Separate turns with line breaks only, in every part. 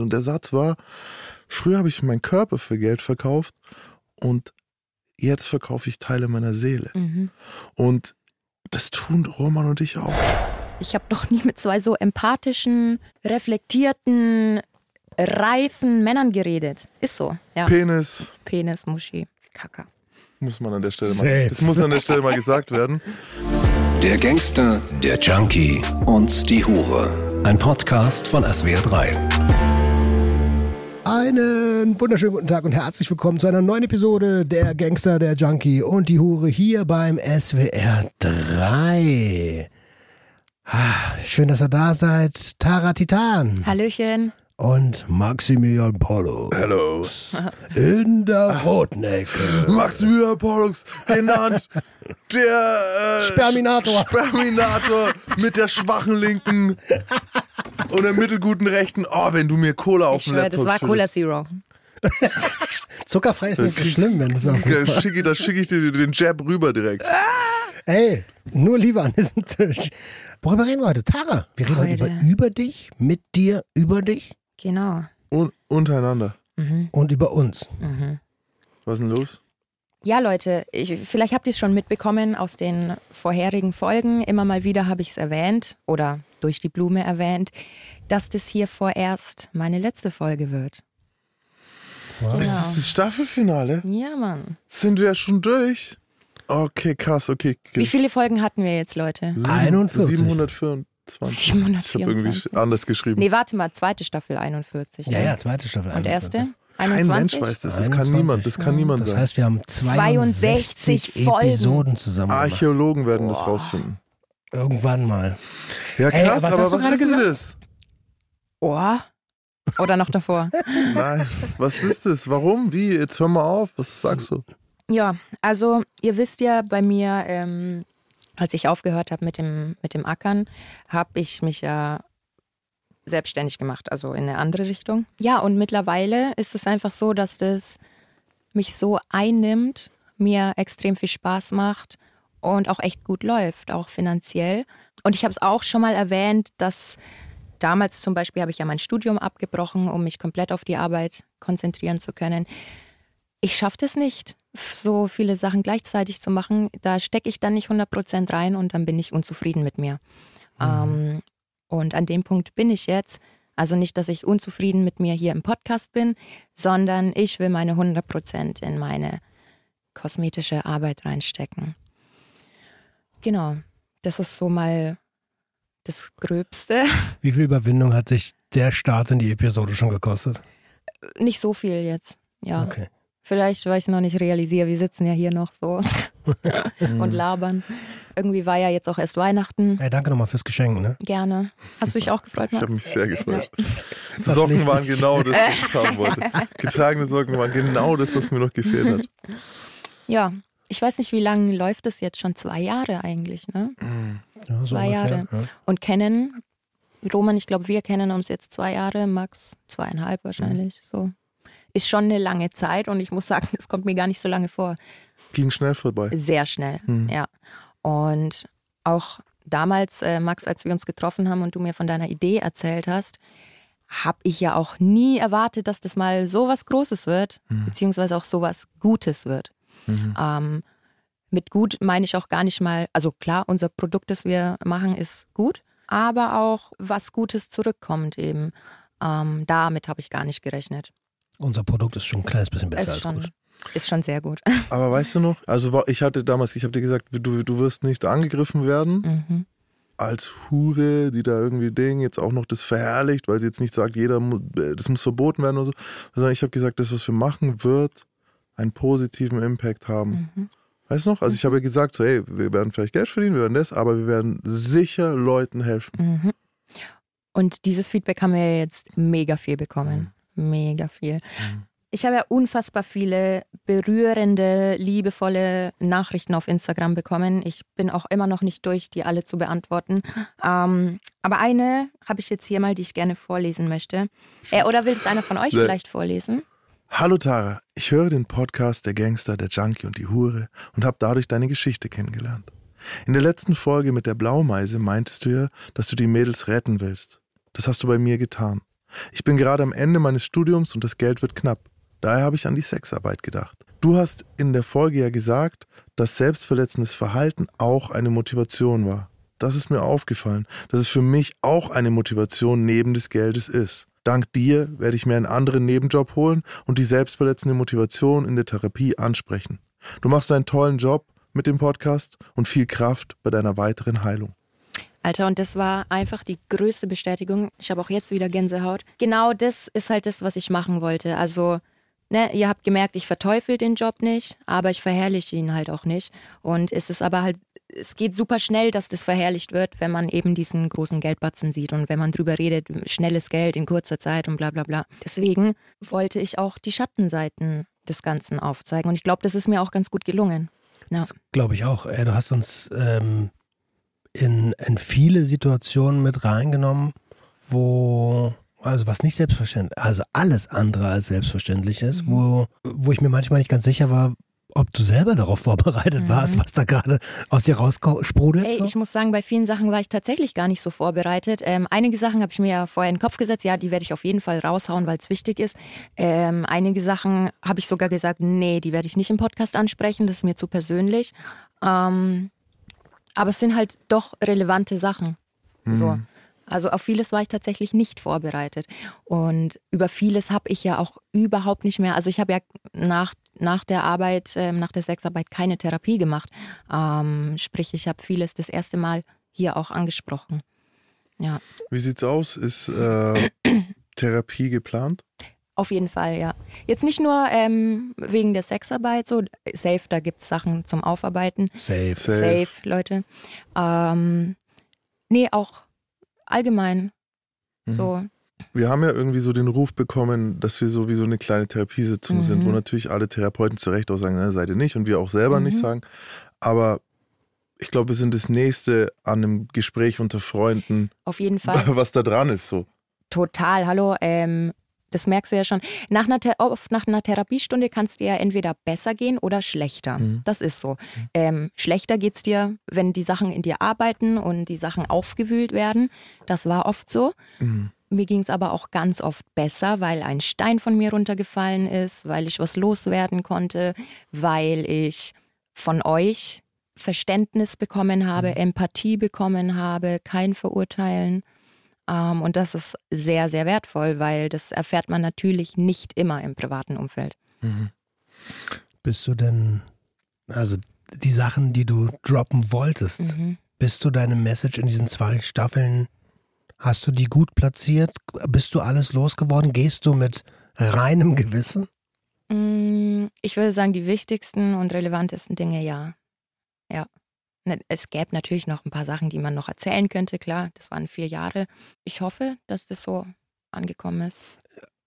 Und der Satz war, früher habe ich meinen Körper für Geld verkauft und jetzt verkaufe ich Teile meiner Seele.
Mhm.
Und das tun Roman und ich auch.
Ich habe noch nie mit zwei so empathischen, reflektierten, reifen Männern geredet. Ist so. Ja.
Penis
Penis, Muschi, Kaka.
muss man an der Stelle
Safe.
mal, das muss an der Stelle mal gesagt werden.
Der Gangster, der Junkie und die Hure. Ein Podcast von SWR3.
Einen wunderschönen guten Tag und herzlich willkommen zu einer neuen Episode der Gangster, der Junkie und die Hure hier beim SWR 3. Ah, schön, dass ihr da seid. Tara Titan
Hallöchen.
Und Maximilian Polo
Hello.
in der Rotnecke.
Maximilian Pollux, genannt der äh,
Sperminator.
Sperminator mit der schwachen Linken und der mittelguten Rechten. Oh, wenn du mir Cola auf
Ich
den
schwöre,
Laptop
das war Cola
schüttest.
Zero.
Zuckerfrei ist nicht so schlimm, wenn es auf
Da schicke ich, da schick ich dir den Jab rüber direkt.
Ey, nur Liebe an diesem Tisch. Worüber reden wir heute? Tara, wir reden heute,
Heute.
über, über dich, mit dir, über dich
Genau.
Un untereinander.
Mhm.
und über uns.
Mhm.
Was ist denn los?
Ja, Leute, ich, vielleicht habt ihr es schon mitbekommen aus den vorherigen Folgen. Immer mal wieder habe ich es erwähnt oder durch die Blume erwähnt, dass das hier vorerst meine letzte Folge wird.
Wow.
Ist
Genau.
das das Staffelfinale?
Ja, Mann.
Sind wir schon durch? Okay, krass, okay.
Wie viele Folgen hatten wir jetzt, Leute?
Sieben-
41.
724. Ich habe irgendwie
724.
anders geschrieben.
Nee, warte mal, zweite Staffel 41.
Ja, ja, zweite Staffel.
Und
41.
erste?
Kein
21?
Mensch weiß das. Das kann
21.
niemand. Das kann niemand
Das
sein.
heißt, wir haben 62,
62 Folgen.
Episoden zusammen gemacht.
Archäologen werden das rausfinden.
Irgendwann mal.
Ja,
Ey,
krass,
was
aber
hast du
was
gerade
ist
gesagt?
das?
Oh. Oder noch davor?
Nein, was ist das? Warum? Wie? Jetzt hör mal auf. Was sagst du?
Ja, also ihr wisst ja bei mir, ähm, als ich aufgehört habe mit dem, mit dem Ackern, habe ich mich ja selbstständig gemacht, also in eine andere Richtung. Ja, und mittlerweile ist es einfach so, dass das mich so einnimmt, mir extrem viel Spaß macht und auch echt gut läuft, auch finanziell. Und ich habe es auch schon mal erwähnt, dass damals zum Beispiel habe ich ja mein Studium abgebrochen, um mich komplett auf die Arbeit konzentrieren zu können ich schaffe das nicht, so viele Sachen gleichzeitig zu machen. Da stecke ich dann nicht 100% rein und dann bin ich unzufrieden mit mir. Ähm, und an dem Punkt bin ich jetzt. Also nicht, dass ich unzufrieden mit mir hier im Podcast bin, sondern ich will meine 100% in meine kosmetische Arbeit reinstecken. Genau, das ist so mal das Gröbste.
Wie viel Überwindung hat sich der Start in die Episode schon gekostet?
Nicht so viel jetzt, ja.
Okay.
Vielleicht, weil ich es noch nicht realisiere. Wir sitzen ja hier noch so und labern. Irgendwie war ja jetzt auch erst Weihnachten.
Hey, danke nochmal fürs Geschenk, ne?
Gerne. Hast du dich auch gefreut,
Ich
Max?
habe mich sehr gefreut. Socken waren genau das, was ich haben wollte. Getragene Socken waren genau das, was mir noch gefehlt hat.
Ja. Ich weiß nicht, wie lange läuft das jetzt schon? Zwei Jahre eigentlich, ne?
Ja, so
Zwei
ungefähr,
Jahre.
Ja.
Und kennen, Roman, ich glaube, wir kennen uns jetzt zwei Jahre, Max zweieinhalb wahrscheinlich. So. Ist schon eine lange Zeit und ich muss sagen, es kommt mir gar nicht so lange vor.
Ging schnell vorbei.
Sehr schnell,
Mhm.
ja. Und auch damals, äh, Max, als wir uns getroffen haben und du mir von deiner Idee erzählt hast, habe ich ja auch nie erwartet, dass das mal so was Großes wird, beziehungsweise auch so was Gutes wird. Ähm, mit gut meine ich auch gar nicht mal, also klar, unser Produkt, das wir machen, ist gut, aber auch was Gutes zurückkommt eben. Ähm, damit habe ich gar nicht gerechnet.
Unser Produkt ist schon ein kleines bisschen besser
ist,
als
schon,
gut.
ist schon sehr gut.
Aber weißt du noch, also ich hatte damals, ich habe dir gesagt, du, du wirst nicht angegriffen werden
mhm.
als Hure, die da irgendwie Ding jetzt auch noch das verherrlicht, weil sie jetzt nicht sagt, jeder, äh, das muss verboten werden oder so, sondern ich habe gesagt, das, was wir machen, wird einen positiven Impact haben.
Mhm.
Weißt du noch? Also ich habe ja gesagt, so, hey, wir werden vielleicht Geld verdienen, wir werden das, aber wir werden sicher Leuten helfen.
Mhm. Und dieses Feedback haben wir jetzt mega viel bekommen. Mega viel. Ich habe ja unfassbar viele berührende, liebevolle Nachrichten auf Instagram bekommen. Ich bin auch immer noch nicht durch, die alle zu beantworten. Ähm, aber eine habe ich jetzt hier mal, die ich gerne vorlesen möchte. Äh, oder will es einer von euch
Nee.
vielleicht vorlesen?
Hallo Tara, ich höre den Podcast Der Gangster, der Junkie und die Hure und habe dadurch deine Geschichte kennengelernt. In der letzten Folge mit der Blaumeise meintest du ja, dass du die Mädels retten willst. Das hast du bei mir getan. Ich bin gerade am Ende meines Studiums und das Geld wird knapp. Daher habe ich an die Sexarbeit gedacht. Du hast in der Folge ja gesagt, dass selbstverletzendes Verhalten auch eine Motivation war. Das ist mir aufgefallen, dass es für mich auch eine Motivation neben des Geldes ist. Dank dir werde ich mir einen anderen Nebenjob holen und die selbstverletzende Motivation in der Therapie ansprechen. Du machst einen tollen Job mit dem Podcast und viel Kraft bei deiner weiteren Heilung.
Alter, und das war einfach die größte Bestätigung. Ich habe auch jetzt wieder Gänsehaut. Genau das ist halt das, was ich machen wollte. Also, ne, ihr habt gemerkt, ich verteufel den Job nicht, aber ich verherrliche ihn halt auch nicht. Und es ist aber halt es geht super schnell, dass das verherrlicht wird, wenn man eben diesen großen Geldbatzen sieht und wenn man drüber redet, schnelles Geld in kurzer Zeit und bla bla bla. Deswegen wollte ich auch die Schattenseiten des Ganzen aufzeigen und ich glaube, das ist mir auch ganz gut gelungen. Ja.
Das glaube ich auch. Du hast uns ähm, in, in viele Situationen mit reingenommen, wo also was nicht selbstverständlich, also alles andere als selbstverständlich ist, mhm. wo, wo ich mir manchmal nicht ganz sicher war, ob du selber darauf vorbereitet mhm. warst, was da gerade aus dir raussprudelt.
Ey,
so?
ich muss sagen, bei vielen Sachen war ich tatsächlich gar nicht so vorbereitet. Ähm, einige Sachen habe ich mir ja vorher in den Kopf gesetzt, ja, die werde ich auf jeden Fall raushauen, weil es wichtig ist. Ähm, einige Sachen habe ich sogar gesagt, nee, die werde ich nicht im Podcast ansprechen, das ist mir zu persönlich. Ähm, aber es sind halt doch relevante Sachen. Mhm. So. Also auf vieles war ich tatsächlich nicht vorbereitet. Und über vieles habe ich ja auch überhaupt nicht mehr. Also ich habe ja nach, nach der Arbeit, äh, nach der Sexarbeit keine Therapie gemacht. Ähm, sprich, ich habe vieles das erste Mal hier auch angesprochen. Ja.
Wie sieht's aus? Ist äh, Therapie geplant?
Auf jeden Fall, ja. Jetzt nicht nur ähm, wegen der Sexarbeit, so safe, da gibt es Sachen zum Aufarbeiten.
Safe.
Safe, safe Leute. Ähm, nee, auch allgemein. Mhm. So.
Wir haben ja irgendwie so den Ruf bekommen, dass wir so wie so eine kleine Therapiesitzung mhm. sind, wo mhm. natürlich alle Therapeuten zu Recht auch sagen, na, seid ihr nicht und wir auch selber mhm. nicht sagen. Aber ich glaube, wir sind das Nächste an einem Gespräch unter Freunden.
Auf jeden Fall.
Was da dran ist, so.
Total. Hallo, ähm, das merkst du ja schon. Nach einer, oft nach einer Therapiestunde kannst du ja entweder besser gehen oder schlechter. Mhm. Das ist so. Ähm, schlechter geht es dir, wenn die Sachen in dir arbeiten und die Sachen aufgewühlt werden. Das war oft so. Mhm. Mir ging es aber auch ganz oft besser, weil ein Stein von mir runtergefallen ist, weil ich was loswerden konnte, weil ich von euch Verständnis bekommen habe, mhm. Empathie bekommen habe, kein Verurteilen. Ähm, und das ist sehr, sehr wertvoll, weil das erfährt man natürlich nicht immer im privaten Umfeld. Mhm.
Bist du denn, also die Sachen, die du droppen wolltest, mhm. bist du deine Message in diesen zwei Staffeln, hast du die gut platziert? Bist du alles losgeworden? Gehst du mit reinem Gewissen?
Mm, ich würde sagen, die wichtigsten und relevantesten Dinge ja. Ja. Es gäbe natürlich noch ein paar Sachen, die man noch erzählen könnte, klar, das waren vier Jahre. Ich hoffe, dass das so angekommen ist.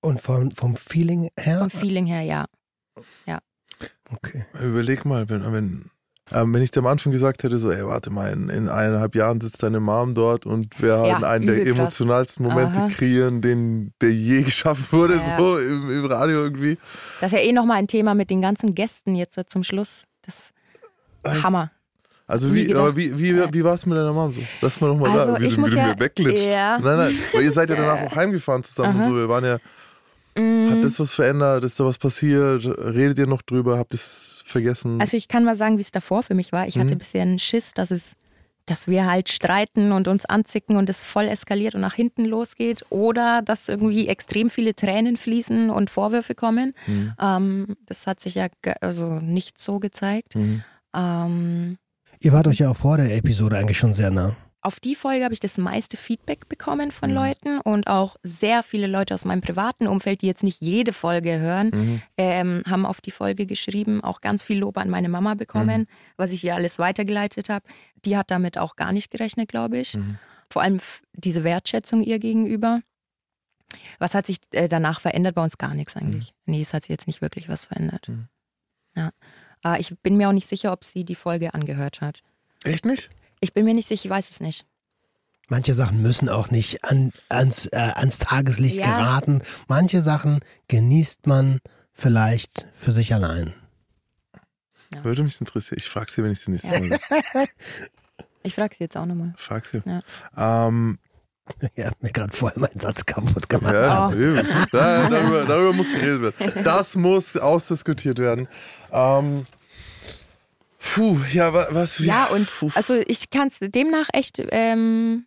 Und vom, vom Feeling her?
Vom Feeling her, ja. Ja.
Okay.
Überleg mal, wenn, wenn, ähm, wenn ich dir am Anfang gesagt hätte, so, ey, warte mal, in, in eineinhalb Jahren sitzt deine Mom dort und wir ja, haben einen der emotionalsten Momente Aha. kreieren, den der je geschaffen wurde, ja. so im, im, Radio irgendwie.
Das ist ja eh nochmal ein Thema mit den ganzen Gästen jetzt zum Schluss. Das Hammer.
Also wie, aber wie, wie, wie war es mit deiner Mom so? Lass mal nochmal also
da, wie
du,
wie du
ja,
mir
wegglitscht. Ja. Nein, nein, weil ihr seid ja danach auch heimgefahren zusammen und so. Wir waren ja, mhm. hat das was verändert? Ist da was passiert? Redet ihr noch drüber? Habt ihr es vergessen?
Also ich kann mal sagen, wie es davor für mich war. Ich mhm. hatte bisher einen Schiss, dass es dass wir halt streiten und uns anzicken und es voll eskaliert und nach hinten losgeht oder dass irgendwie extrem viele Tränen fließen und Vorwürfe kommen. Mhm. Ähm, das hat sich ja also nicht so gezeigt. Mhm. Ähm,
Ihr wart euch ja auch vor der Episode eigentlich schon sehr nah.
Auf die Folge habe ich das meiste Feedback bekommen von mhm. Leuten und auch sehr viele Leute aus meinem privaten Umfeld, die jetzt nicht jede Folge hören, mhm. ähm, haben auf die Folge geschrieben, auch ganz viel Lob an meine Mama bekommen, mhm. was ich ihr alles weitergeleitet habe. Die hat damit auch gar nicht gerechnet, glaube ich. Mhm. Vor allem diese Wertschätzung ihr gegenüber. Was hat sich äh, danach verändert? Bei uns gar nichts eigentlich. Mhm. Nee, es hat sich jetzt nicht wirklich was verändert. Mhm. Ja. Äh, ich bin mir auch nicht sicher, ob sie die Folge angehört hat.
Echt nicht?
Ich bin mir nicht sicher, ich weiß es nicht.
Manche Sachen müssen auch nicht an, ans, äh, ans Tageslicht ja. geraten. Manche Sachen genießt man vielleicht für sich allein.
Ja. Würde mich interessieren. Ich frage sie, wenn ich sie nicht
ja. ich frage sie jetzt auch nochmal.
Frag sie. Ja. Ähm,
Er hat mir gerade voll meinen Satz kaputt gemacht.
Ja,
Oh.
da, darüber, darüber muss geredet werden. Das muss ausdiskutiert werden. Ähm, puh, ja, wa- was?
Ja, und
puh,
also ich kann es demnach echt, ähm,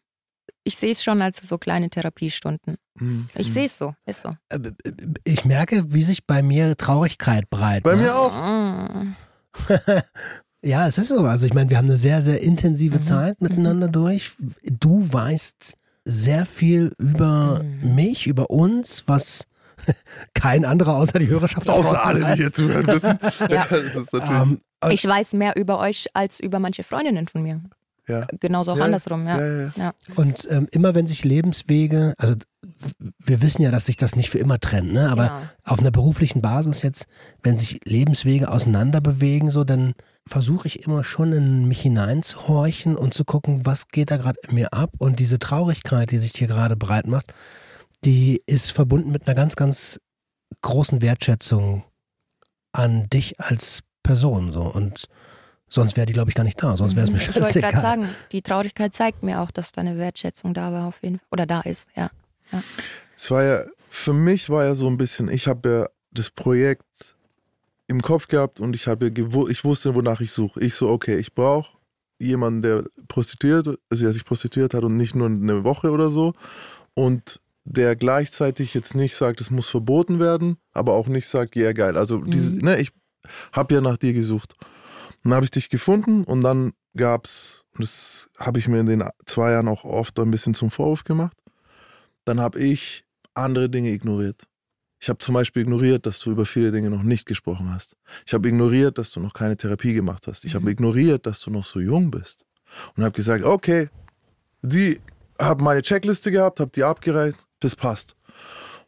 ich sehe es schon als so kleine Therapiestunden.
hm,
Ich
hm.
sehe es so, ist so.
Äh, Ich merke, wie sich bei mir Traurigkeit breit
Bei
macht.
mir auch.
Ja, es ist so. Also ich meine, wir haben eine sehr, sehr intensive
Mhm.
Zeit miteinander durch. Du weißt sehr viel über
Mhm.
mich, über uns, was kein anderer außer die Hörerschaft
Außer alle, die hier zuhören wissen.
Ja.
Das
und-
Ich weiß mehr über euch als über manche Freundinnen von mir.
ja.
Genauso auch
Ja,
andersrum, ja.
Ja, ja.
Und ähm, immer wenn sich Lebenswege, also wir wissen ja, dass sich das nicht für immer trennt, ne? aber
Genau.
auf einer beruflichen Basis jetzt, wenn sich Lebenswege auseinander bewegen, so dann versuche ich immer schon in mich hineinzuhorchen und zu gucken, was geht da gerade in mir ab. Und diese Traurigkeit, die sich hier gerade breit macht, die ist verbunden mit einer ganz, ganz großen Wertschätzung an dich als Person. So. Und sonst wäre die, glaube ich, gar nicht da. Sonst wäre es mir
Mhm. Ich wollte
scheißegal.
gerade sagen, die Traurigkeit zeigt mir auch, dass da eine Wertschätzung da war auf jeden Fall. Oder da ist, ja.
Es war ja, für mich war ja so ein bisschen, ich habe ja das Projekt im Kopf gehabt und ich habe ja ich wusste, wonach ich suche. Ich so, okay, ich brauche jemanden, der prostituiert, also der sich prostituiert hat und nicht nur eine Woche oder so und der gleichzeitig jetzt nicht sagt, es muss verboten werden, aber auch nicht sagt, ja geil. Also diese,
Mhm.
ne, ich habe ja nach dir gesucht. Und dann habe ich dich gefunden und dann gab's, das habe ich mir in den zwei Jahren auch oft ein bisschen zum Vorwurf gemacht, dann habe ich andere Dinge ignoriert. Ich habe zum Beispiel ignoriert, dass du über viele Dinge noch nicht gesprochen hast. Ich habe ignoriert, dass du noch keine Therapie gemacht hast. Ich habe ignoriert, dass du noch so jung bist. Und habe gesagt, okay, die haben meine Checkliste gehabt, habe die abgereicht, das passt.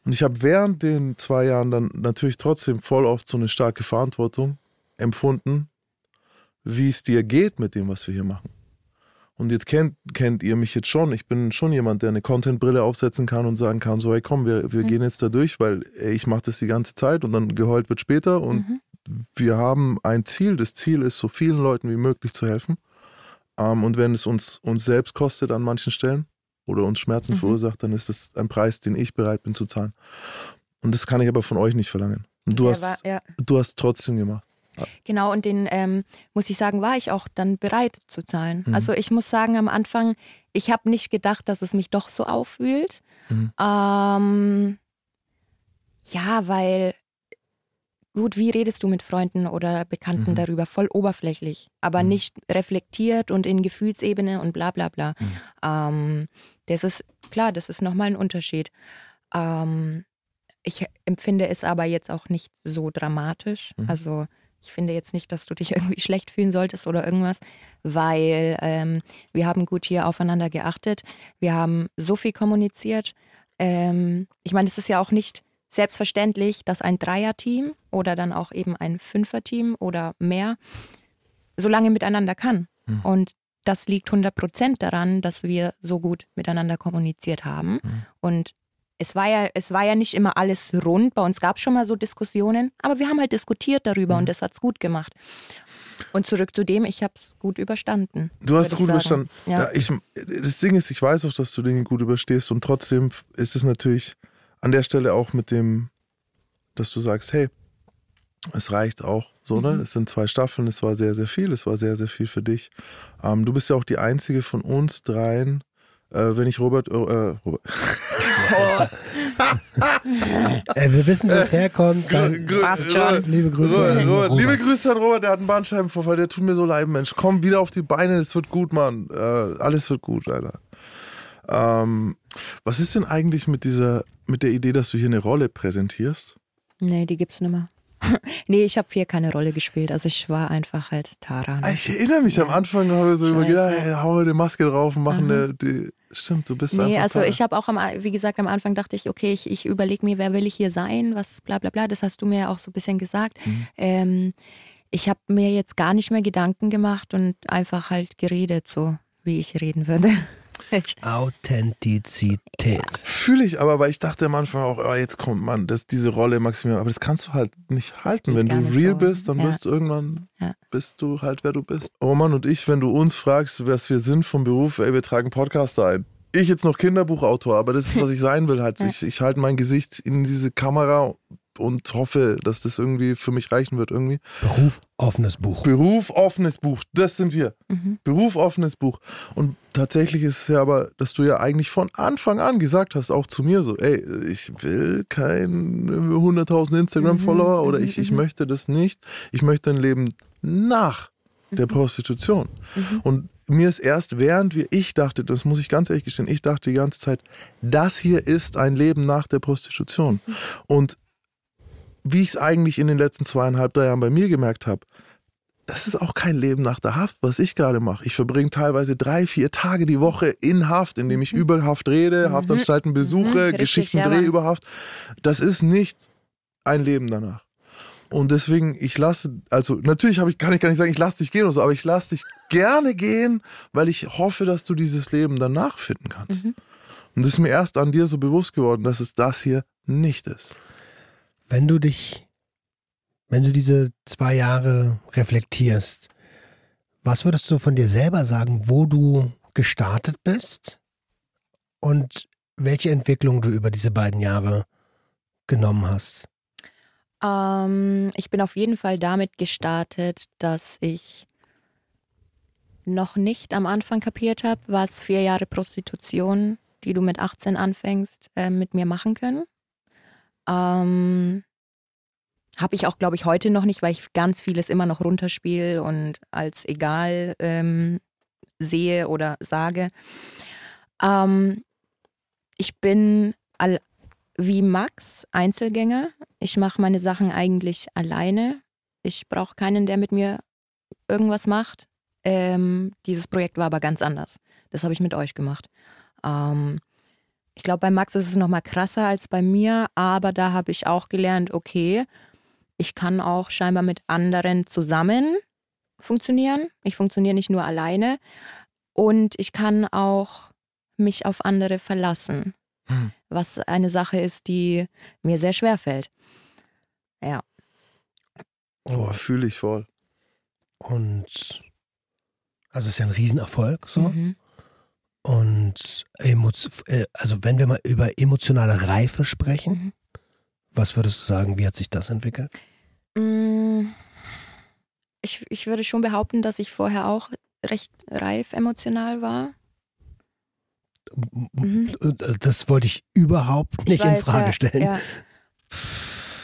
Und ich habe während den zwei Jahren dann natürlich trotzdem voll oft so eine starke Verantwortung empfunden, wie es dir geht mit dem, was wir hier machen. Und jetzt kennt, kennt ihr mich jetzt schon. Ich bin schon jemand, der eine Content-Brille aufsetzen kann und sagen kann, so, hey komm, wir, wir
Mhm.
gehen jetzt da durch, weil ey, ich mache das die ganze Zeit und dann geheult wird später. Und
Mhm.
wir haben ein Ziel. Das Ziel ist, so vielen Leuten wie möglich zu helfen. Ähm, und wenn es uns, uns selbst kostet an manchen Stellen oder uns Schmerzen
Mhm.
verursacht, dann ist das ein Preis, den ich bereit bin zu zahlen. Und das kann ich aber von euch nicht verlangen. Und du,
Der
hast,
war, ja.
du hast trotzdem gemacht.
Genau, und den, ähm, muss ich sagen, war ich auch dann bereit zu zahlen.
Mhm.
Also ich muss sagen, am Anfang, ich habe nicht gedacht, dass es mich doch so aufwühlt.
Mhm.
Ähm, ja, weil, gut, wie redest du mit Freunden oder Bekannten
Mhm.
darüber? Voll oberflächlich, aber
Mhm.
nicht reflektiert und in Gefühlsebene und bla bla bla.
Mhm.
Ähm, das ist, klar, das ist nochmal ein Unterschied. Ähm, ich empfinde es aber jetzt auch nicht so dramatisch.
Mhm.
Also ich finde jetzt nicht, dass du dich irgendwie schlecht fühlen solltest oder irgendwas, weil ähm, wir haben gut hier aufeinander geachtet. Wir haben so viel kommuniziert. Ähm, ich meine, es ist ja auch nicht selbstverständlich, dass ein Dreierteam oder dann auch eben ein Fünferteam oder mehr so lange miteinander kann.
Mhm.
Und das liegt 100 Prozent daran, dass wir so gut miteinander kommuniziert haben.
Mhm.
Und es war ja, es war ja nicht immer alles rund. Bei uns gab es schon mal so Diskussionen, aber wir haben halt diskutiert darüber
Mhm.
und das hat's gut gemacht. Und zurück zu dem, ich habe es gut überstanden.
Du hast
ich
gut überstanden.
Ja.
Ja, ich, das Ding ist, ich weiß auch, dass du Dinge gut überstehst und trotzdem ist es natürlich an der Stelle auch mit dem, dass du sagst, hey, es reicht auch so, ne?
Mhm.
Es sind zwei Staffeln, es war sehr, sehr viel, es war sehr, sehr viel für dich. Ähm, du bist ja auch die einzige von uns dreien, äh, wenn ich Robert, äh, Robert
Äh, wir wissen, wo es herkommt. Dann,
Grü-
Passt schon.
Liebe Grüße.
Robert,
an
Robert,
Robert.
liebe Grüße an Robert, der hat einen Bandscheibenvorfall, der tut mir so leid, Mensch. Komm wieder auf die Beine, es wird gut, Mann. Äh, alles wird gut, Alter. Ähm, was ist denn eigentlich mit dieser, mit der Idee, dass du hier eine Rolle präsentierst?
Nee, die gibt's nicht mehr. nee, ich habe hier keine Rolle gespielt. Also ich war einfach halt Tara. Ne?
Ich erinnere mich, am Anfang so
Ich
über
weiß,
gedacht,
ja.
hey, hau eine Maske drauf und machen
Mhm.
eine, die. Stimmt, du bist
Nee,
einfach.
also
Tara.
ich habe auch, am, wie gesagt, am Anfang dachte ich, okay, ich, ich überlege mir, wer will ich hier sein, was bla bla bla. Das hast du mir ja auch so ein bisschen gesagt.
Mhm.
Ähm, ich habe mir jetzt gar nicht mehr Gedanken gemacht und einfach halt geredet, so wie ich reden würde.
Authentizität.
Fühle ich aber, weil ich dachte am Anfang auch, oh, jetzt kommt man, das diese Rolle Maximilian, aber das kannst du halt nicht halten. Wenn du real
so.
bist, dann
Ja.
wirst du irgendwann,
Ja.
bist du halt, wer du bist. Roman und ich, wenn du uns fragst, was wir sind vom Beruf, ey, wir tragen Podcaster ein. ich jetzt noch Kinderbuchautor, aber das ist, was ich sein will. Halt. Ich, ich halte mein Gesicht in diese Kamera und hoffe, dass das irgendwie für mich reichen wird irgendwie.
Beruf, offenes Buch.
Beruf, offenes Buch, das sind wir.
Mhm.
Beruf, offenes Buch. Und tatsächlich ist es ja aber, dass du ja eigentlich von Anfang an gesagt hast, auch zu mir so, ey, ich will kein 100.000 Instagram-Follower
Mhm,
oder
mhm,
ich, ich
mhm.
möchte das nicht. Ich möchte ein Leben nach der Prostitution.
Mhm.
Und mir ist erst während wir, ich dachte, das muss ich ganz ehrlich gestehen, ich dachte die ganze Zeit, das hier ist ein Leben nach der Prostitution.
Mhm.
Und wie ich es eigentlich in den letzten zweieinhalb, drei Jahren bei mir gemerkt habe, das ist auch kein Leben nach der Haft, was ich gerade mache. Ich verbringe teilweise drei, vier Tage die Woche in Haft, indem ich über Haft rede, Haftanstalten besuche,
Mhm, richtig,
Geschichten
ja,
drehe über Haft. Das ist nicht ein Leben danach. Und deswegen, ich lasse, also natürlich habe ich, kann ich gar nicht sagen, ich lasse dich gehen oder so, aber ich lasse dich gerne gehen, weil ich hoffe, dass du dieses Leben danach finden kannst.
Mhm.
Und das ist mir erst an dir so bewusst geworden, dass es das hier nicht ist.
Wenn du dich, wenn du diese zwei Jahre reflektierst, was würdest du von dir selber sagen, wo du gestartet bist und welche Entwicklung du über diese beiden Jahre genommen hast?
Ähm, ich bin auf jeden Fall damit gestartet, dass ich noch nicht am Anfang kapiert habe, was vier Jahre Prostitution, die du mit 18 anfängst, äh, mit mir machen können. Ähm, habe ich auch, glaube ich, heute noch nicht, weil ich ganz vieles immer noch runterspiele und als egal ähm, sehe oder sage. Ähm, ich bin all, wie Max Einzelgänger. Ich mache meine Sachen eigentlich alleine. Ich brauche keinen, der mit mir irgendwas macht. Ähm, dieses Projekt war aber ganz anders. Das habe ich mit euch gemacht. Ähm, ich glaube, bei Max ist es noch mal krasser als bei mir, aber da habe ich auch gelernt, okay, ich kann auch scheinbar mit anderen zusammen funktionieren. Ich funktioniere nicht nur alleine und ich kann auch mich auf andere verlassen,
Hm.
was eine Sache ist, die mir sehr schwer fällt. Ja.
Oh, fühle ich voll.
Und also es ist ja ein Riesenerfolg so.
Mhm.
Und äh, also wenn wir mal über emotionale Reife sprechen,
Mhm.
was würdest du sagen, wie hat sich das entwickelt?
Mm, Ich, ich würde schon behaupten, dass ich vorher auch recht reif emotional war. Mhm.
Das wollte ich überhaupt
Ich
nicht in
weiß,
Frage
ja,
stellen.
Ja.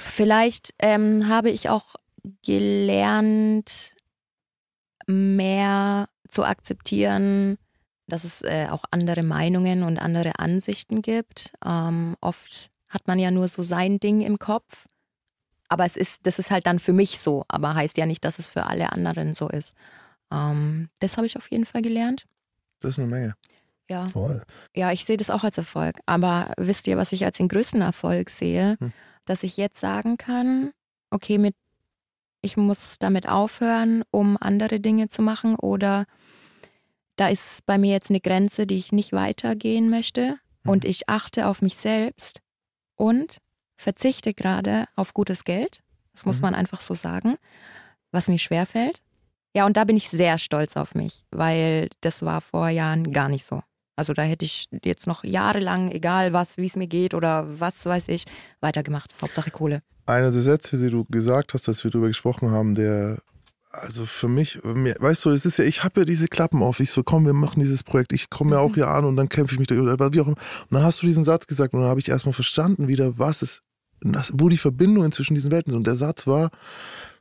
Vielleicht ähm, habe ich auch gelernt, mehr zu akzeptieren, dass es äh, auch andere Meinungen und andere Ansichten gibt. Ähm, oft hat man ja nur so sein Ding im Kopf. Aber es ist, das ist halt dann für mich so, aber heißt ja nicht, dass es für alle anderen so ist. Ähm, das habe ich auf jeden Fall gelernt.
Das ist eine Menge.
Ja.
Voll.
Ja, ich sehe das auch als Erfolg. Aber wisst ihr, was ich als den größten Erfolg sehe?
Hm.
Dass ich jetzt sagen kann, okay, mit, ich muss damit aufhören, um andere Dinge zu machen oder da ist bei mir jetzt eine Grenze, die ich nicht weitergehen möchte und ich achte auf mich selbst und verzichte gerade auf gutes Geld. Das muss
Mhm.
man einfach so sagen, was mir schwerfällt. Ja, und da bin ich sehr stolz auf mich, weil das war vor Jahren gar nicht so. Also da hätte ich jetzt noch jahrelang, egal was, wie es mir geht oder was weiß ich, weitergemacht. Hauptsache Kohle.
Einer der Sätze, die du gesagt hast, als wir darüber gesprochen haben, der, also für mich, weißt du, es ist ja, ich habe ja diese Klappen auf. Ich so, komm, wir machen dieses Projekt. Ich komme ja auch hier an und dann kämpfe ich mich da, oder wie auch immer. Und dann hast du diesen Satz gesagt und dann habe ich erstmal verstanden wieder, was es, das, wo die Verbindungen zwischen diesen Welten sind. Und der Satz war,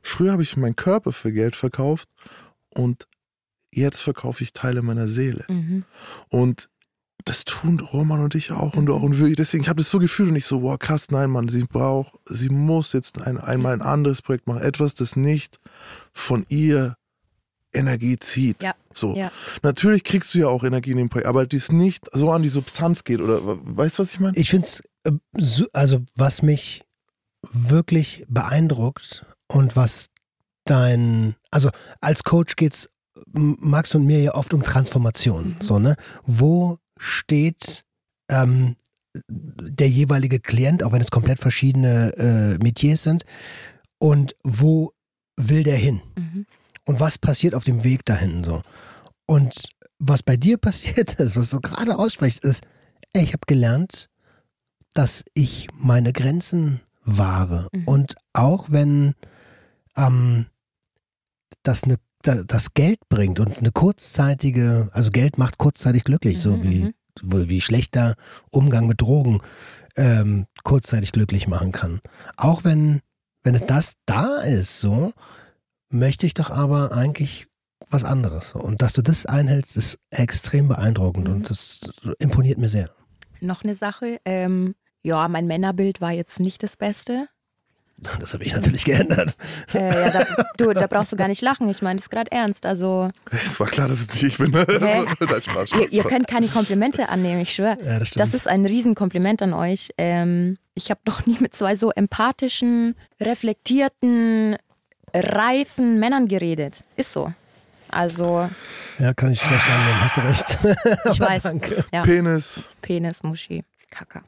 früher habe ich meinen Körper für Geld verkauft und jetzt verkaufe ich Teile meiner Seele.
Mhm.
Und das tun Roman und ich auch und du auch. Und wirklich, deswegen, ich habe das so gefühlt und ich so, wow, krass, nein, Mann, sie braucht, sie muss jetzt ein, einmal ein anderes Projekt machen. Etwas, das nicht von ihr Energie zieht.
Ja,
So.
ja.
Natürlich kriegst du ja auch Energie in dem Projekt, aber das nicht so an die Substanz geht. Oder weißt du, was ich meine?
Ich finde es, also was mich wirklich beeindruckt und was dein, also als Coach geht's Max und mir ja oft um Transformation.
Mhm.
So, ne? Wo steht ähm, der jeweilige Klient, auch wenn es komplett verschiedene äh, Metiers sind, und wo will der hin?
Mhm.
Und was passiert auf dem Weg dahin so? Und was bei dir passiert ist, was du gerade aussprichst, ist, ey, ich habe gelernt, dass ich meine Grenzen wahre.
Mhm.
Und auch wenn ähm, das, eine, das Geld bringt und eine kurzzeitige, also Geld macht kurzzeitig glücklich, so
Mhm,
wie,
mhm.
so wie schlechter Umgang mit Drogen ähm, kurzzeitig glücklich machen kann. Auch wenn, wenn das da ist, so, möchte ich doch aber eigentlich was anderes. So. Und dass du das einhältst, ist extrem beeindruckend
Mhm.
und das imponiert mir sehr.
Noch eine Sache. Ähm, ja, mein Männerbild war jetzt nicht das Beste.
Das habe ich natürlich geändert.
Äh, ja, da, du, da brauchst du gar nicht lachen. Ich meine das gerade ernst. Also,
Es war klar, dass es nicht ich bin.
Hä?
Nein, Spaß, Spaß,
ihr, ihr könnt keine Komplimente annehmen, ich schwöre.
Ja, das stimmt.
Das ist ein Riesenkompliment an euch. Ähm, ich habe noch nie mit zwei so empathischen, reflektierten, reifen Männern geredet. Ist so. Also,
ja, kann ich schlecht annehmen, hast du recht.
ich weiß.
danke.
Ja,
Penis
Penis, Muschi, Kaka.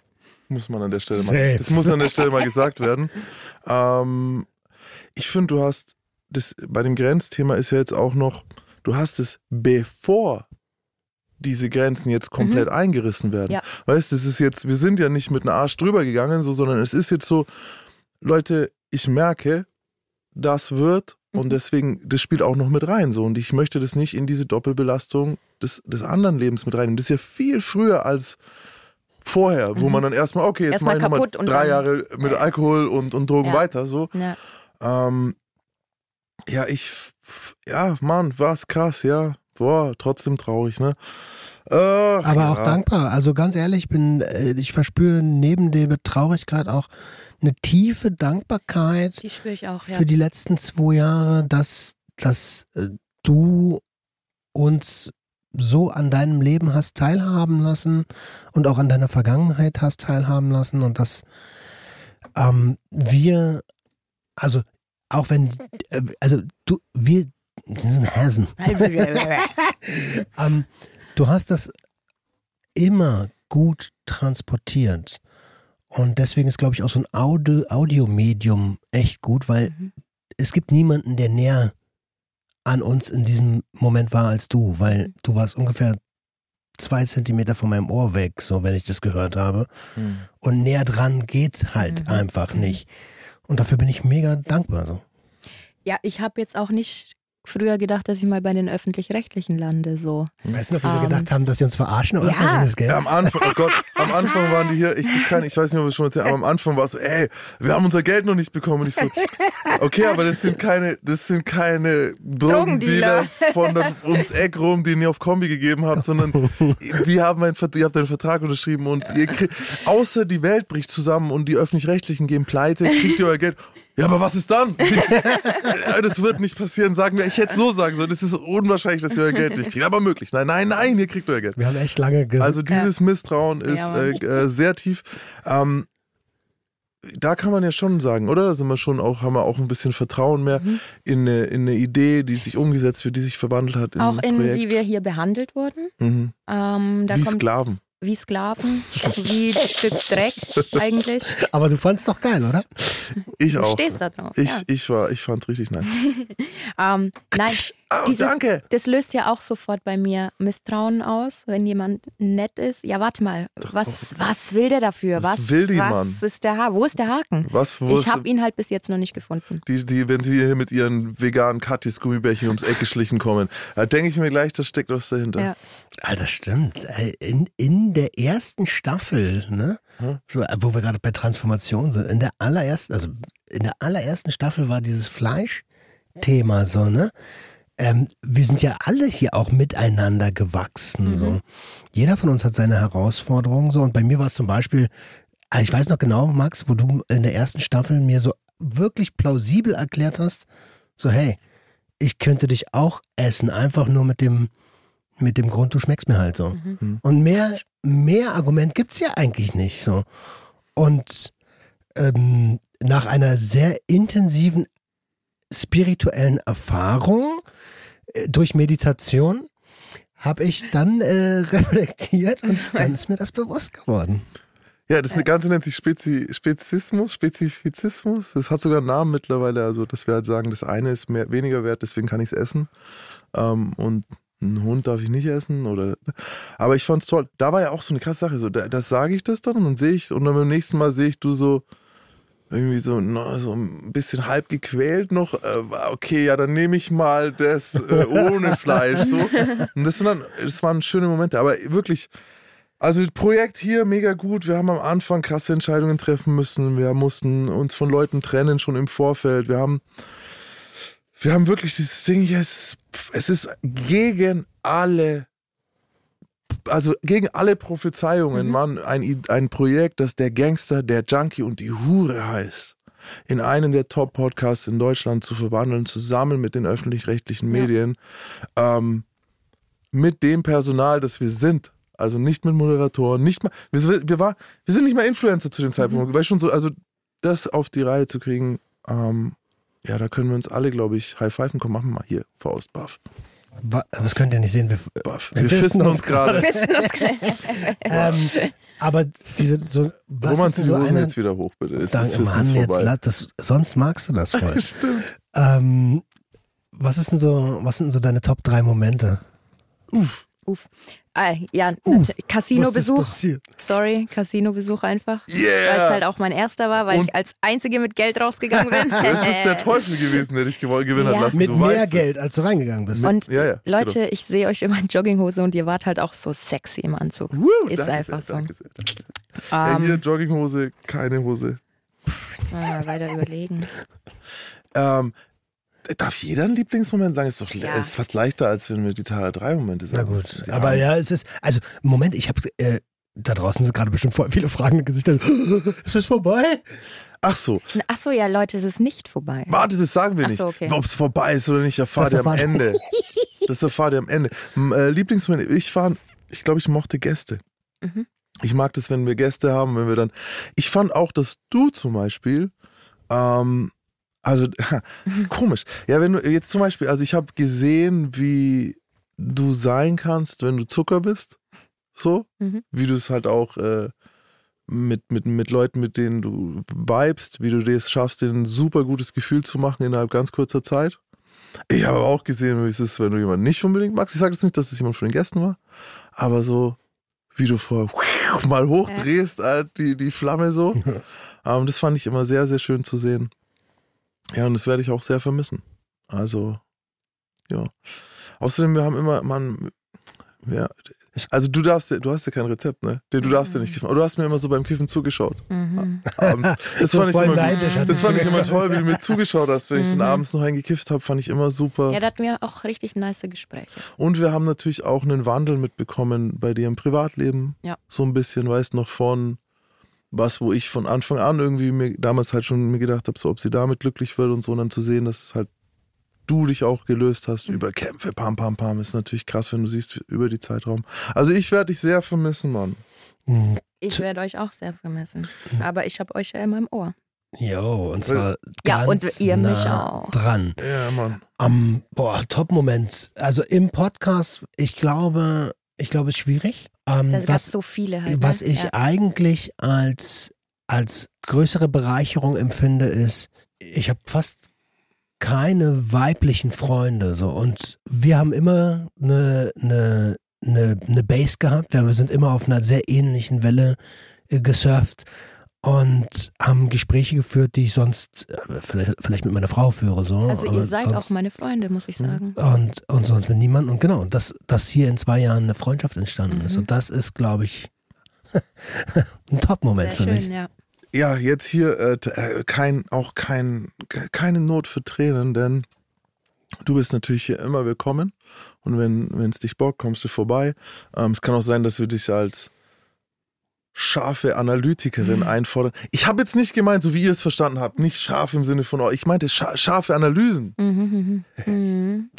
Muss man an der Stelle mal. Das muss an der Stelle mal gesagt werden. Ähm, ich finde, du hast das bei dem Grenzthema ist ja jetzt auch noch, du hast es bevor diese Grenzen jetzt komplett eingerissen werden.
Ja.
Weißt, das ist jetzt, wir sind ja nicht mit einem Arsch drüber gegangen, so, sondern es ist jetzt so, Leute, ich merke, das wird und
Mhm.
deswegen, das spielt auch noch mit rein so und ich möchte das nicht in diese Doppelbelastung des, des anderen Lebens mit reinnehmen. Das ist ja viel früher als vorher, wo
Mhm.
man dann erstmal, okay, jetzt
Erstmal
mache ich drei Jahre mit Alkohol und, und Drogen
Ja.
weiter, so.
Ja.
Ähm, ja, ich, ja, Mann, war's krass, ja. Boah, trotzdem traurig, ne? Ach,
Aber
ja.
auch dankbar. Also ganz ehrlich, ich bin, äh, ich verspüre neben der Traurigkeit auch eine tiefe Dankbarkeit
Die spüre ich auch, ja.
für die letzten zwei Jahre, dass, dass äh, du uns so an deinem Leben hast teilhaben lassen und auch an deiner Vergangenheit hast teilhaben lassen und dass ähm, wir, also auch wenn, äh, also du, wir, wir sind Hasen. Ähm, du hast das immer gut transportiert. Und deswegen ist, glaube ich, auch so ein Audio Audiomedium echt gut, weil
Mhm.
es gibt niemanden, der näher an uns in diesem Moment war als du, weil
Mhm.
du warst ungefähr zwei Zentimeter von meinem Ohr weg, so wenn ich das gehört habe.
Hm.
Und näher dran geht halt
Mhm.
einfach
Mhm.
nicht. Und dafür bin ich mega dankbar. So.
Ja, ich habe jetzt auch nicht früher gedacht, dass ich mal bei den Öffentlich-Rechtlichen lande, so.
Weißt du noch, wie wir
Ähm,
gedacht haben, dass sie uns verarschen am
ja.
Anfang wegen des Geldes?
Ja, am Anfang, oh Gott, am Anfang waren die hier, ich, kann, ich weiß nicht, ob wir es schon erzählt, aber am Anfang war es so, ey, wir haben unser Geld noch nicht bekommen. Und ich so, okay, aber das sind keine, das sind keine Drogendealer von der, ums Eck rum, die ihr auf Kombi gegeben habt, sondern wir haben einen, ihr habt einen Vertrag unterschrieben und ihr kriegt, außer die Welt bricht zusammen und die Öffentlich-Rechtlichen gehen pleite, kriegt ihr euer Geld. Ja, aber was ist dann? Ja, das wird nicht passieren, sagen wir. Ich hätte so sagen sollen. Es ist unwahrscheinlich, dass ihr euer Geld nicht kriegt. Aber möglich. Nein, nein, nein, ihr kriegt euer Geld.
Wir haben echt lange gesagt.
Also dieses Misstrauen ist
Ja,
äh, äh, sehr tief. Ähm, da kann man ja schon sagen, oder? Da sind wir schon auch, haben wir auch ein bisschen Vertrauen mehr
Mhm.
in, eine, in eine Idee, die sich umgesetzt wird, die sich verwandelt hat in
Auch in,
Projekt.
wie wir hier behandelt wurden.
mhm.
Ähm, da
Wie
kommt
Sklaven.
wie Sklaven, wie ein Stück Dreck eigentlich.
Aber du fandest doch geil, oder?
Ich
Du
auch.
stehst da drauf.
Ich,
ja.
ich war, ich fand's richtig nice.
ähm, nein,
Oh,
Dieses-
danke.
das löst ja auch sofort bei mir Misstrauen aus, wenn jemand nett ist. Ja, warte mal, was, was will der dafür?
Was
Was,
will die,
was
Mann?
ist der Ha- Wo ist der Haken?
Was, wo
Ich habe ihn halt bis jetzt noch nicht gefunden.
die, die, wenn sie hier mit ihren veganen Katis Gummibärchen ums Eck geschlichen kommen, da denke ich mir gleich, da steckt was dahinter.
Ja.
Alter, stimmt. Ey, In, in der ersten Staffel, ne?
Hm.
So, Wo wir gerade bei Transformation sind, in der allerersten, also in der allerersten Staffel war dieses Fleischthema so, ne? Ähm, wir sind ja alle hier auch miteinander gewachsen.
Mhm.
So. Jeder von uns hat seine Herausforderungen. So. Und bei mir war es zum Beispiel, ah, ich weiß noch genau, Max, wo du in der ersten Staffel mir so wirklich plausibel erklärt hast, so hey, ich könnte dich auch essen, einfach nur mit dem, mit dem Grund, du schmeckst mir halt so.
Mhm.
Und mehr, mehr Argument gibt's ja eigentlich nicht so. Und ähm, nach einer sehr intensiven spirituellen Erfahrung äh, durch Meditation habe ich dann äh, reflektiert und dann ist mir das bewusst geworden.
Ja, das Ganze nennt sich Spezi Spezismus, Spezifizismus. Das hat sogar einen Namen mittlerweile. Also, dass wir halt sagen, das eine ist mehr, weniger wert, deswegen kann ich es essen. Ähm, und einen Hund darf ich nicht essen oder aber ich fand's toll. Da war ja auch so eine krasse Sache. So, da, das sage ich das dann und dann sehe ich und dann beim nächsten Mal sehe ich du so irgendwie so, no, so ein bisschen halb gequält noch. Äh, okay, ja, dann nehme ich mal das äh, ohne Fleisch. So. Und das sind dann, das waren schöne Momente, aber wirklich. Also Projekt hier mega gut. Wir haben am Anfang krasse Entscheidungen treffen müssen. Wir mussten uns von Leuten trennen schon im Vorfeld. Wir haben wir haben wirklich dieses Ding hier, es, ist gegen alle, also gegen alle Prophezeiungen, mhm. Mann, ein, ein Projekt, das der Gangster, der Junkie und die Hure heißt, in einen der Top-Podcasts in Deutschland zu verwandeln, zusammen mit den öffentlich-rechtlichen Medien, ja. ähm, mit dem Personal, das wir sind. Also nicht mit Moderatoren, nicht mal, wir, wir, war, wir sind nicht mal Influencer zu dem Zeitpunkt, mhm. weil schon so, also das auf die Reihe zu kriegen, ähm, ja, da können wir uns alle, glaube ich, high-pfeifen. Komm, machen wir mal hier, Faust, Buff.
Das könnt ihr nicht sehen. Wir,
Buff. wir, wir fisten uns gerade.
ähm, aber diese so
was Roman, ist so eine, jetzt wieder hoch, bitte.
Ist danke, Mann, jetzt, das, sonst magst du das voll.
Stimmt.
Ähm, was ist denn so, was sind denn so deine Top 3 Momente?
Uff. Uff. Ah, ja, uh, Casino-Besuch. Sorry, Casino-Besuch einfach.
Yeah.
Weil es halt auch mein erster war, weil Und ich als Einzige mit Geld rausgegangen bin.
das ist der Teufel gewesen, der dich gewinnen hat ja. lassen.
Mit
du
mehr Geld, als du reingegangen bist.
Und ja, ja, Leute, genau. ich sehe euch immer in Jogginghose und ihr wart halt auch so sexy im Anzug.
Woo,
ist einfach
sehr, so. Sehr, um, ähm, hier Jogginghose, keine Hose.
Mal weiter überlegen.
ähm, Darf jeder einen Lieblingsmoment sagen? Ist doch ja. ist fast leichter, als wenn wir die Tage drei Momente sagen.
Na gut, ja. aber ja, es ist, also Moment, ich habe, äh, da draußen sind gerade bestimmt viele Fragen im Gesicht. Ist es vorbei?
Ach so.
Ach so, ja, Leute, es ist nicht vorbei.
Warte, das sagen wir nicht.
So, okay.
Ob es vorbei ist oder nicht, erfahrt ihr am Ende. das erfahrt ihr am Ende. Äh, Lieblingsmoment, ich fand, ich glaube, ich mochte Gäste. Mhm. Ich mag das, wenn wir Gäste haben, wenn wir dann. Ich fand auch, dass du zum Beispiel ähm, also komisch. Ja, wenn du jetzt zum Beispiel, also ich habe gesehen, wie du sein kannst, wenn du Zucker bist. So, mhm. wie du es halt auch äh, mit, mit, mit Leuten, mit denen du vibest, wie du das schaffst, dir ein super gutes Gefühl zu machen innerhalb ganz kurzer Zeit. Ich habe auch gesehen, wie es ist, wenn du jemanden nicht unbedingt magst. Ich sage jetzt nicht, dass es jemand von den Gästen war, aber so, wie du vor mal hochdrehst, ja. die, die Flamme so. um, ähm, das fand ich immer sehr, sehr schön zu sehen. Ja, und das werde ich auch sehr vermissen. Also, ja. Außerdem, wir haben immer, man, ja, also du darfst, du hast ja kein Rezept, ne? Du darfst ja nicht kiffen. Aber du hast mir immer so beim Kiffen zugeschaut. Mhm. Abends. Das, fand, ich immer, neidisch, das fand ich immer toll, wie du mir zugeschaut hast, wenn ich dann mhm. abends noch eingekifft habe, fand ich immer super.
Ja, da hatten wir auch richtig nice Gespräche.
Und wir haben natürlich auch einen Wandel mitbekommen bei dir im Privatleben.
Ja.
So ein bisschen, weißt noch von was, wo ich von Anfang an irgendwie mir damals halt schon mir gedacht habe, so ob sie damit glücklich wird und so, und dann zu sehen, dass halt du dich auch gelöst hast mhm. über Kämpfe, pam, pam, pam, ist natürlich krass, wenn du siehst über die Zeitraum. Also ich werde dich sehr vermissen, Mann.
Mhm. Ich werde euch auch sehr vermissen. Mhm. Aber ich habe euch ja immer im Ohr.
Jo, und zwar
ja,
ganz
und ihr
nah
mich auch.
dran.
Ja, Mann.
Um, boah, Top-Moment. Also im Podcast, ich glaube, ich glaube, es ist schwierig.
Ähm, da gab es so viele halt.
Ne? Was ich ja. eigentlich als, als größere Bereicherung empfinde, ist, ich habe fast keine weiblichen Freunde. So. Und wir haben immer eine, eine, eine, eine Base gehabt. Wir sind immer auf einer sehr ähnlichen Welle äh, gesurft und haben Gespräche geführt, die ich sonst äh, vielleicht, vielleicht mit meiner Frau führe. So.
Also ihr seid sonst, auch meine Freunde, muss ich sagen.
Und, und sonst mit niemandem. Und genau, dass, dass hier in zwei Jahren eine Freundschaft entstanden mhm. ist. Und das ist, glaube ich, ein Top-Moment für schön, mich.
Ja.
ja, jetzt hier äh, äh, kein, auch kein, keine Not für Tränen, denn du bist natürlich hier immer willkommen. Und wenn es dich bockt, kommst du vorbei. Ähm, es kann auch sein, dass wir dich als scharfe Analytikerin mhm. einfordern. Ich habe jetzt nicht gemeint, so wie ihr es verstanden habt, nicht scharf im Sinne von euch. Ich meinte scha scharfe Analysen.
Mhm, mhm,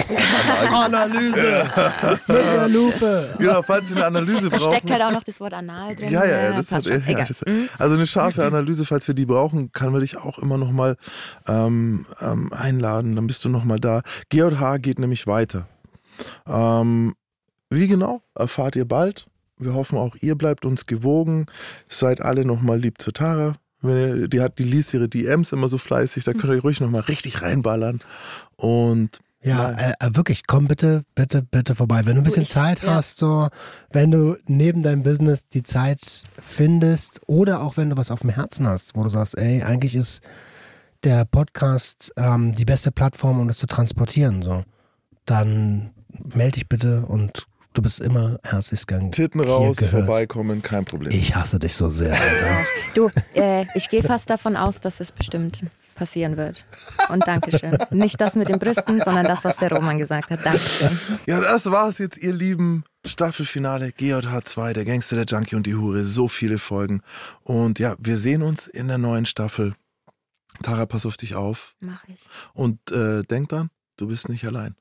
Analyse mit der Lupe.
Genau, falls ihr eine Analyse braucht.
Da steckt halt auch noch das Wort anal drin.
Ja, ja, das hat, ja, das, also eine scharfe Analyse, falls wir die brauchen, kann man dich auch immer noch mal ähm, ähm, einladen. Dann bist du noch mal da. G&H geht nämlich weiter. Ähm, wie genau erfahrt ihr bald? Wir hoffen auch, ihr bleibt uns gewogen. Seid alle nochmal lieb zu Tara. Die, hat, die liest ihre DMs immer so fleißig, da könnt ihr ruhig nochmal richtig reinballern. Und
Ja, äh, äh, wirklich, komm bitte, bitte, bitte vorbei. Wenn du ein bisschen Zeit hast, so, wenn du neben deinem Business die Zeit findest oder auch wenn du was auf dem Herzen hast, wo du sagst, ey, eigentlich ist der Podcast ähm, die beste Plattform, um das zu transportieren, so, dann melde dich bitte und du bist immer herzlichst gern
Titten
hier
raus,
gehört.
vorbeikommen, kein Problem.
Ich hasse dich so sehr, Alter.
Du, äh, ich gehe fast davon aus, dass es bestimmt passieren wird. Und Dankeschön. Nicht das mit den Brüsten, sondern das, was der Roman gesagt hat. Dankeschön.
Ja, das war's jetzt, ihr Lieben. Staffelfinale GJH 2, der Gangster, der Junkie und die Hure. So viele Folgen. Und ja, wir sehen uns in der neuen Staffel. Tara, pass auf dich auf.
Mach ich.
Und äh, denk dran, du bist nicht allein.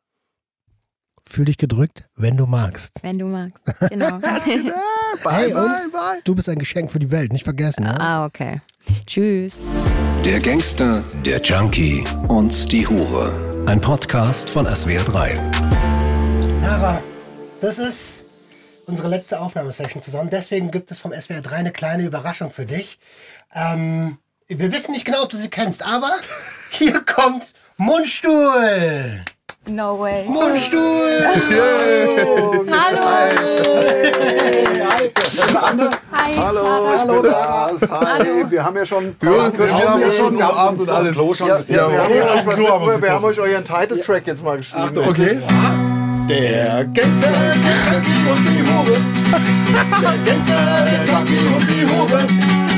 Fühl dich gedrückt, wenn du magst.
Wenn du magst. Genau.
Hey, und du bist ein Geschenk für die Welt, nicht vergessen. Ja?
ah, okay. Tschüss.
Der Gangster, der Junkie und die Hure. Ein Podcast von SWR3.
Tara, das ist unsere letzte Aufnahmesession zusammen. Deswegen gibt es vom SWR 3 eine kleine Überraschung für dich. Ähm, wir wissen nicht genau, ob du sie kennst, aber hier kommt Mundstuhl.
No way.
Mundstuhl.
Hallo. Hi.
Hallo, ich bin das. Hi, wir haben ja schon.
Wir haben- wir haben ja schon umarmt und alles.
Klo schon bisschen.
Ja,
wir,
wir
haben
Klo haben wir
wir haben euch euren Title-Track jetzt mal geschrieben.
Okay.
Der Gangster, der Junkie und die Hure. Der Gangster, der Junkie und die Hure.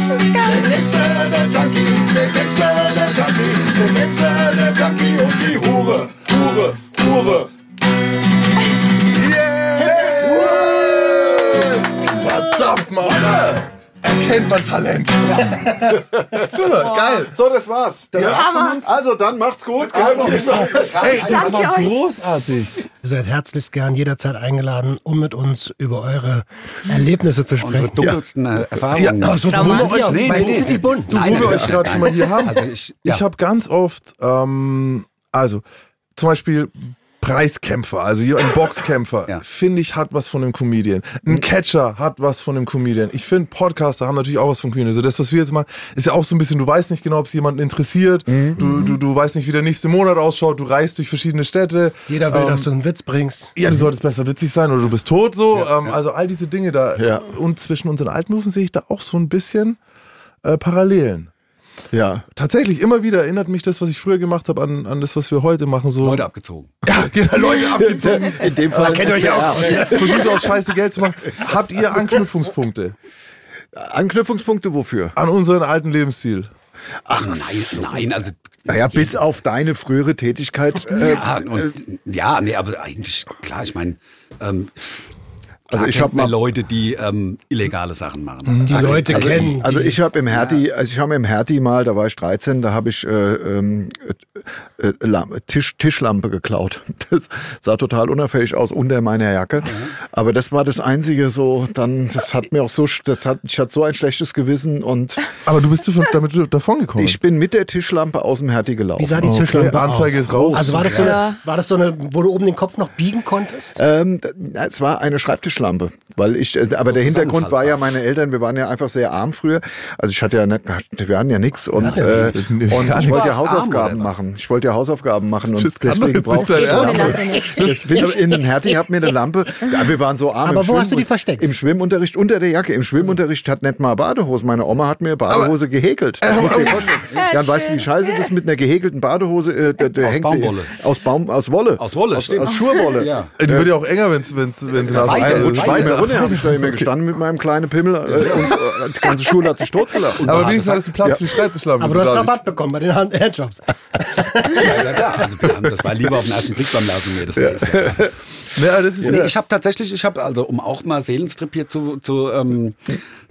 Der Gangster, der Junkie, der Gangster, der Junkie, der Gangster, der Junkie und die Hure. Hure, Hure.
Verdammt, Mann. Erkennt man Talent. Super, geil.
So, das war's. Das war's von uns. Also, dann macht's gut. Also,
Ey, das
Danke
war
euch.
großartig.
Ihr seid herzlichst gern jederzeit eingeladen, um mit uns über eure Erlebnisse zu
Unsere
sprechen.
dunkelsten äh, Erfahrungen.
Ach so, du
Traumatisch.
wir euch,
Nee, nee, nee.
die bunt.
Du, wo wir euch gerade schon mal hier haben.
Also ich, ja.
Ich habe ganz oft, ähm, also zum Beispiel Preiskämpfer, also hier ein Boxkämpfer,
Ja.
finde ich, hat was von einem Comedian. Ein Catcher hat was von einem Comedian. Ich finde, Podcaster haben natürlich auch was von Comedian. Also das, was wir jetzt machen, ist ja auch so ein bisschen, du weißt nicht genau, ob es jemanden interessiert. Du, du, du weißt nicht, wie der nächste Monat ausschaut. Du reist durch verschiedene Städte.
Jeder will,
Ähm,
dass du einen Witz bringst.
Ja, du solltest besser witzig sein oder du bist tot so. ähm, Also all diese Dinge da.
Ja.
Und zwischen unseren Altmoven sehe ich da auch so ein bisschen äh, Parallelen.
Ja.
Tatsächlich, immer wieder erinnert mich das, was ich früher gemacht habe, an, an das, was wir heute machen. So,
Leute abgezogen.
Ja, genau, Leute abgezogen.
In dem Fall.
kennt ihr euch ja auch.
Versucht auch scheiße Geld zu machen. Habt ihr Anknüpfungspunkte
Anknüpfungspunkte wofür?
an unseren alten Lebensstil?
Ach nein, nein, also
Naja, bis auf deine frühere Tätigkeit. Äh,
ja, und, ja, nee, aber eigentlich klar, ich meine, ähm,
Also ich
kennt
hab
man
mal-
Leute, die ähm, illegale Sachen machen.
Die Leute
also,
kennen.
also ich habe im Hertie, also ich habe im Hertie mal, da war ich 13, da habe ich äh, ähm, äh, äh, Tisch, Tischlampe geklaut. Das sah total unauffällig aus unter meiner Jacke. Aber das war das einzige so, dann, das hat mir auch so, das hat, ich hatte so ein schlechtes Gewissen und
Aber du bist davon, damit davon gekommen.
ich bin mit der Tischlampe aus dem Hertie
wie
gelaufen.
sah die
Okay,
Tischlampe
Anzeige
aus?
ist raus.
Also war das, so
Ja.
eine, war das so eine, wo du oben den Kopf noch biegen konntest?
Ähm, es war eine Schreibtischlampe, weil ich, äh, aber der Hintergrund war ja, meine Eltern, wir waren ja einfach sehr arm früher. Also ich hatte ja nicht, wir hatten ja nichts und,
ja
äh, und ich wollte ja Hausaufgaben machen. Ich wollte ja Hausaufgaben machen und
Das
deswegen brauchte ich eine. Lampe.
Lampe
in den Hertie, hab mir eine Lampe. Ja, wir waren so arm.
Aber wo hast du die versteckt?
Im Schwimmunterricht unter der Jacke. Im Schwimmunterricht hat nicht mal Badehose. Meine Oma hat mir Badehose gehäkelt. Das musst du dir vorstellen. Ja, und weißt du, wie scheiße das ist mit einer gehäkelten Badehose? Äh, der, der
Aus
hängt
Baumwolle.
Aus Baum, aus Wolle.
Aus Wolle,
Aus, aus Schurwolle.
Ja.
die wird ja auch enger, wenn es wenn's, wenn's
rutscht
Weiter
weiter.
runter habe ich da immer gestanden mit meinem kleinen Pimmel äh, und äh, die ganze Schule hat sich totgelacht.
Aber wenigstens hattest du Platz für die Schreibtischlampe.
Aber du hast. Rabatt bekommen bei den Hand- Handjobs.
Ja, ja, klar. Also das war lieber auf den ersten Blick beim Rasenmäher. Das war ja klar.
Ja, das ist
Nee,
ja,
ich habe tatsächlich, ich habe also, um auch mal Seelenstrip hier zu, zu, ähm,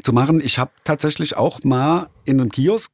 zu machen, ich habe tatsächlich auch mal in einem Kiosk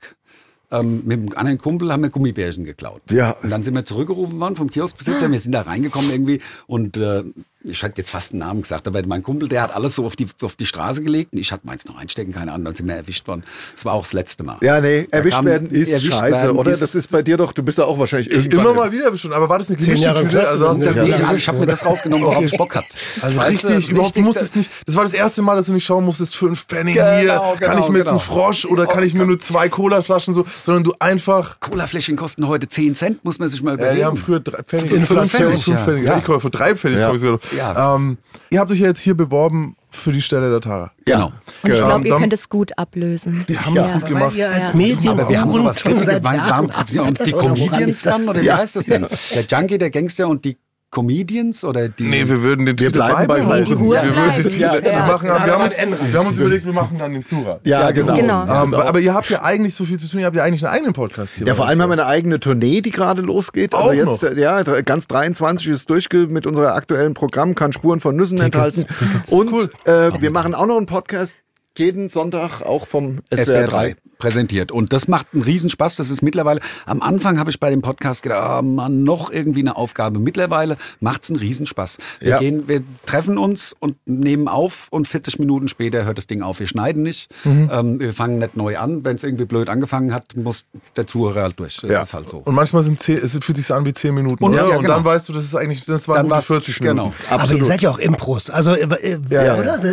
ähm, mit einem anderen Kumpel haben wir Gummibärchen geklaut.
Ja.
Und dann sind wir zurückgerufen worden vom Kioskbesitzer. Wir sind da reingekommen irgendwie und äh, ich hätte jetzt fast einen Namen gesagt, aber mein Kumpel, der hat alles so auf die, auf die Straße gelegt und ich hatte meins noch einstecken, keine Ahnung, dann sind wir erwischt worden. Das war auch das letzte Mal.
Ja, nee, erwischt
kam-
werden ist
erwischt
scheiße,
werden
oder?
ist-
das ist bei dir doch, du bist ja auch wahrscheinlich
Ich
irgendwann
immer mal wieder bestimmt, aber war das eine gemischte
Jahre
Tüte? Also das
Nee, ich habe mir das rausgenommen, worauf ich Bock hat.
Also
Weißt du,
richtig, überhaupt, du
richtig,
musstest nicht, das war das erste Mal, dass du nicht schauen musstest, fünf Pfennig
Genau,
hier, kann
genau,
ich mir jetzt einen
genau.
Frosch oder kann ich mir nur zwei Colaflaschen so, sondern du einfach,
Colafläschchen kosten heute 10 Cent, muss man sich mal überlegen.
die haben früher drei Pfennig,
Inflation,
fünf
ja.
Pfennig,
Ja.
ich komme für drei Pfennig,
Ja.
Ja.
Ähm, ihr habt euch ja jetzt hier beworben für die Stelle der Tara.
genau.
Und ich
Ähm,
glaube, ihr
dann-
könnt es gut ablösen.
Die haben es gut
Weil
gemacht.
ihr als
Ja.
Medien
Aber wir haben sowas
Jahren
warum- Und die Comedians dann? Oder wie heißt das denn? Der Junkie, der Gangster und die Comedians? Oder die
Nee, wir würden den
Wir
Titel
bleiben bei
beibehalten. Wir würden den. Titel,
Ja,
wir,
ja.
machen, wir, haben uns, wir haben uns überlegt, wir machen dann den Plural.
Ja, genau.
Genau.
Ähm, aber ihr habt ja eigentlich so viel zu tun, ihr habt ja eigentlich einen eigenen Podcast hier.
Ja, vor allem haben wir eine eigene Tournee, die gerade losgeht.
Auch
Also jetzt,
noch?
äh, ja, ganz 23 ist durchge mit unserem aktuellen Programm, kann Spuren von Nüssen enthalten. Und äh, wir machen auch noch einen Podcast jeden Sonntag auch vom SWR 3.
präsentiert. Und das macht einen Riesenspaß. Das ist mittlerweile, am Anfang habe ich bei dem Podcast gedacht, ah, Mann, noch irgendwie eine Aufgabe. Mittlerweile macht es einen Riesenspaß. Wir,
Ja.
gehen, wir treffen uns und nehmen auf und 40 Minuten später hört das Ding auf. Wir schneiden nicht.
Mhm.
Ähm, wir fangen nicht neu an. Wenn es irgendwie blöd angefangen hat, muss der Zuhörer halt durch. Das
Ja.
ist halt so.
Und manchmal sind zehn, es fühlt sich so an wie 10 Minuten,
Und-
oder?
ja,
und
genau.
dann weißt du, das ist eigentlich, das waren
Dann
gute
war's-
40 Minuten.
genau.
Aber ihr seid ja auch Impros. Also, äh,
Ja,
oder?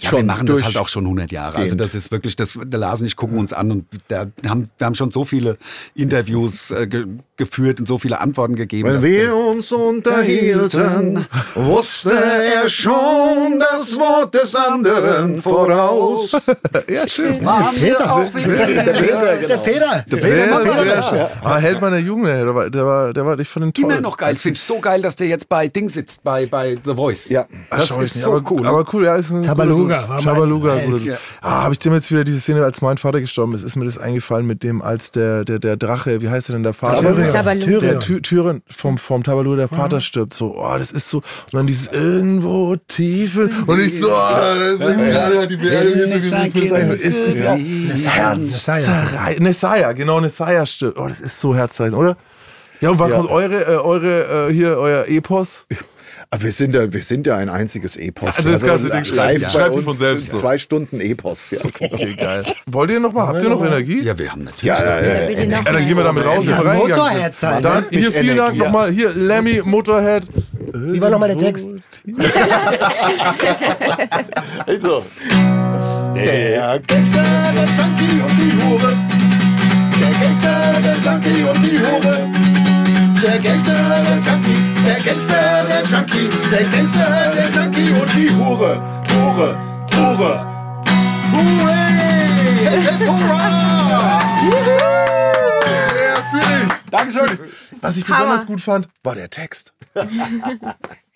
Ja, wir machen das halt auch schon 100 Jahre. Also das ist wirklich, das, der Lars und ich gucken uns an und da haben, wir haben schon so viele Interviews äh, geführt und so viele Antworten gegeben.
Wenn wir uns unterhielten, wusste er schon das Wort des anderen voraus.
Ja, schön.
waren wir auch wieder.
Der Peter.
Der Peter macht
Sehr,
wieder
sehr
das.
schön. Aber Held meiner Jugend, ey, der war, der war, der war, ich fand den toll.
Immer noch geil. Finde ich so geil, dass der jetzt bei Ding sitzt, bei, bei The Voice.
Ja.
das
ich
ist
nicht,
so
aber,
cool.
Aber cool, ja, ist ein
Tabaluga
Tabaluga.
Ja.
Ah, habe ich dem jetzt wieder diese Szene, als mein Vater gestorben ist, ist mir das eingefallen mit dem, als der, der, der Drache, wie heißt der denn, der Vater?
Tyrion.
Tabaluga.
Der Tü Türen vom, vom Tabaluga, der Vater stirbt. So, oh, das ist so. Und dann dieses irgendwo Tiefe. Und ich so, oh, das ist gerade die Beerdigung. Ist ist ja
Messiah, Messiah.
Zerrei- Nessaya, genau, Nessaya stirbt. Oh, das ist so herzzeichen, oder? Ja, und wann
Ja.
kommt eure, äh, eure, äh, hier, euer Epos?
Aber wir sind ja, wir sind ja ein einziges Epos.
Also das ganze Ding schreibt- schreibt sich von selbst so.
Zwei Stunden Epos, ja.
Okay, geil. Wollt ihr noch mal? Habt ihr noch Energie?
Ja, wir haben natürlich.
Ja, ja, ja.
Ja, dann gehen wir damit raus, wenn wir
Ja, Motorhead sein.
Dann
Nennt mich
hier vielen Dank nochmal. Hier, Lemmy, Motorhead.
Wie war nochmal der Text?
Also. Der Gangster, der Junkie und die Hure. Der Gangster, der Junkie und die Hure. Der Gangster, der Junkie, der Gangster, der Junkie, der Gangster, der Junkie und die Hure. Hure, Hure. Hooray! Hurra!
Ja, fühl ich.
Dankeschön.
Was ich besonders gut fand, war der Text.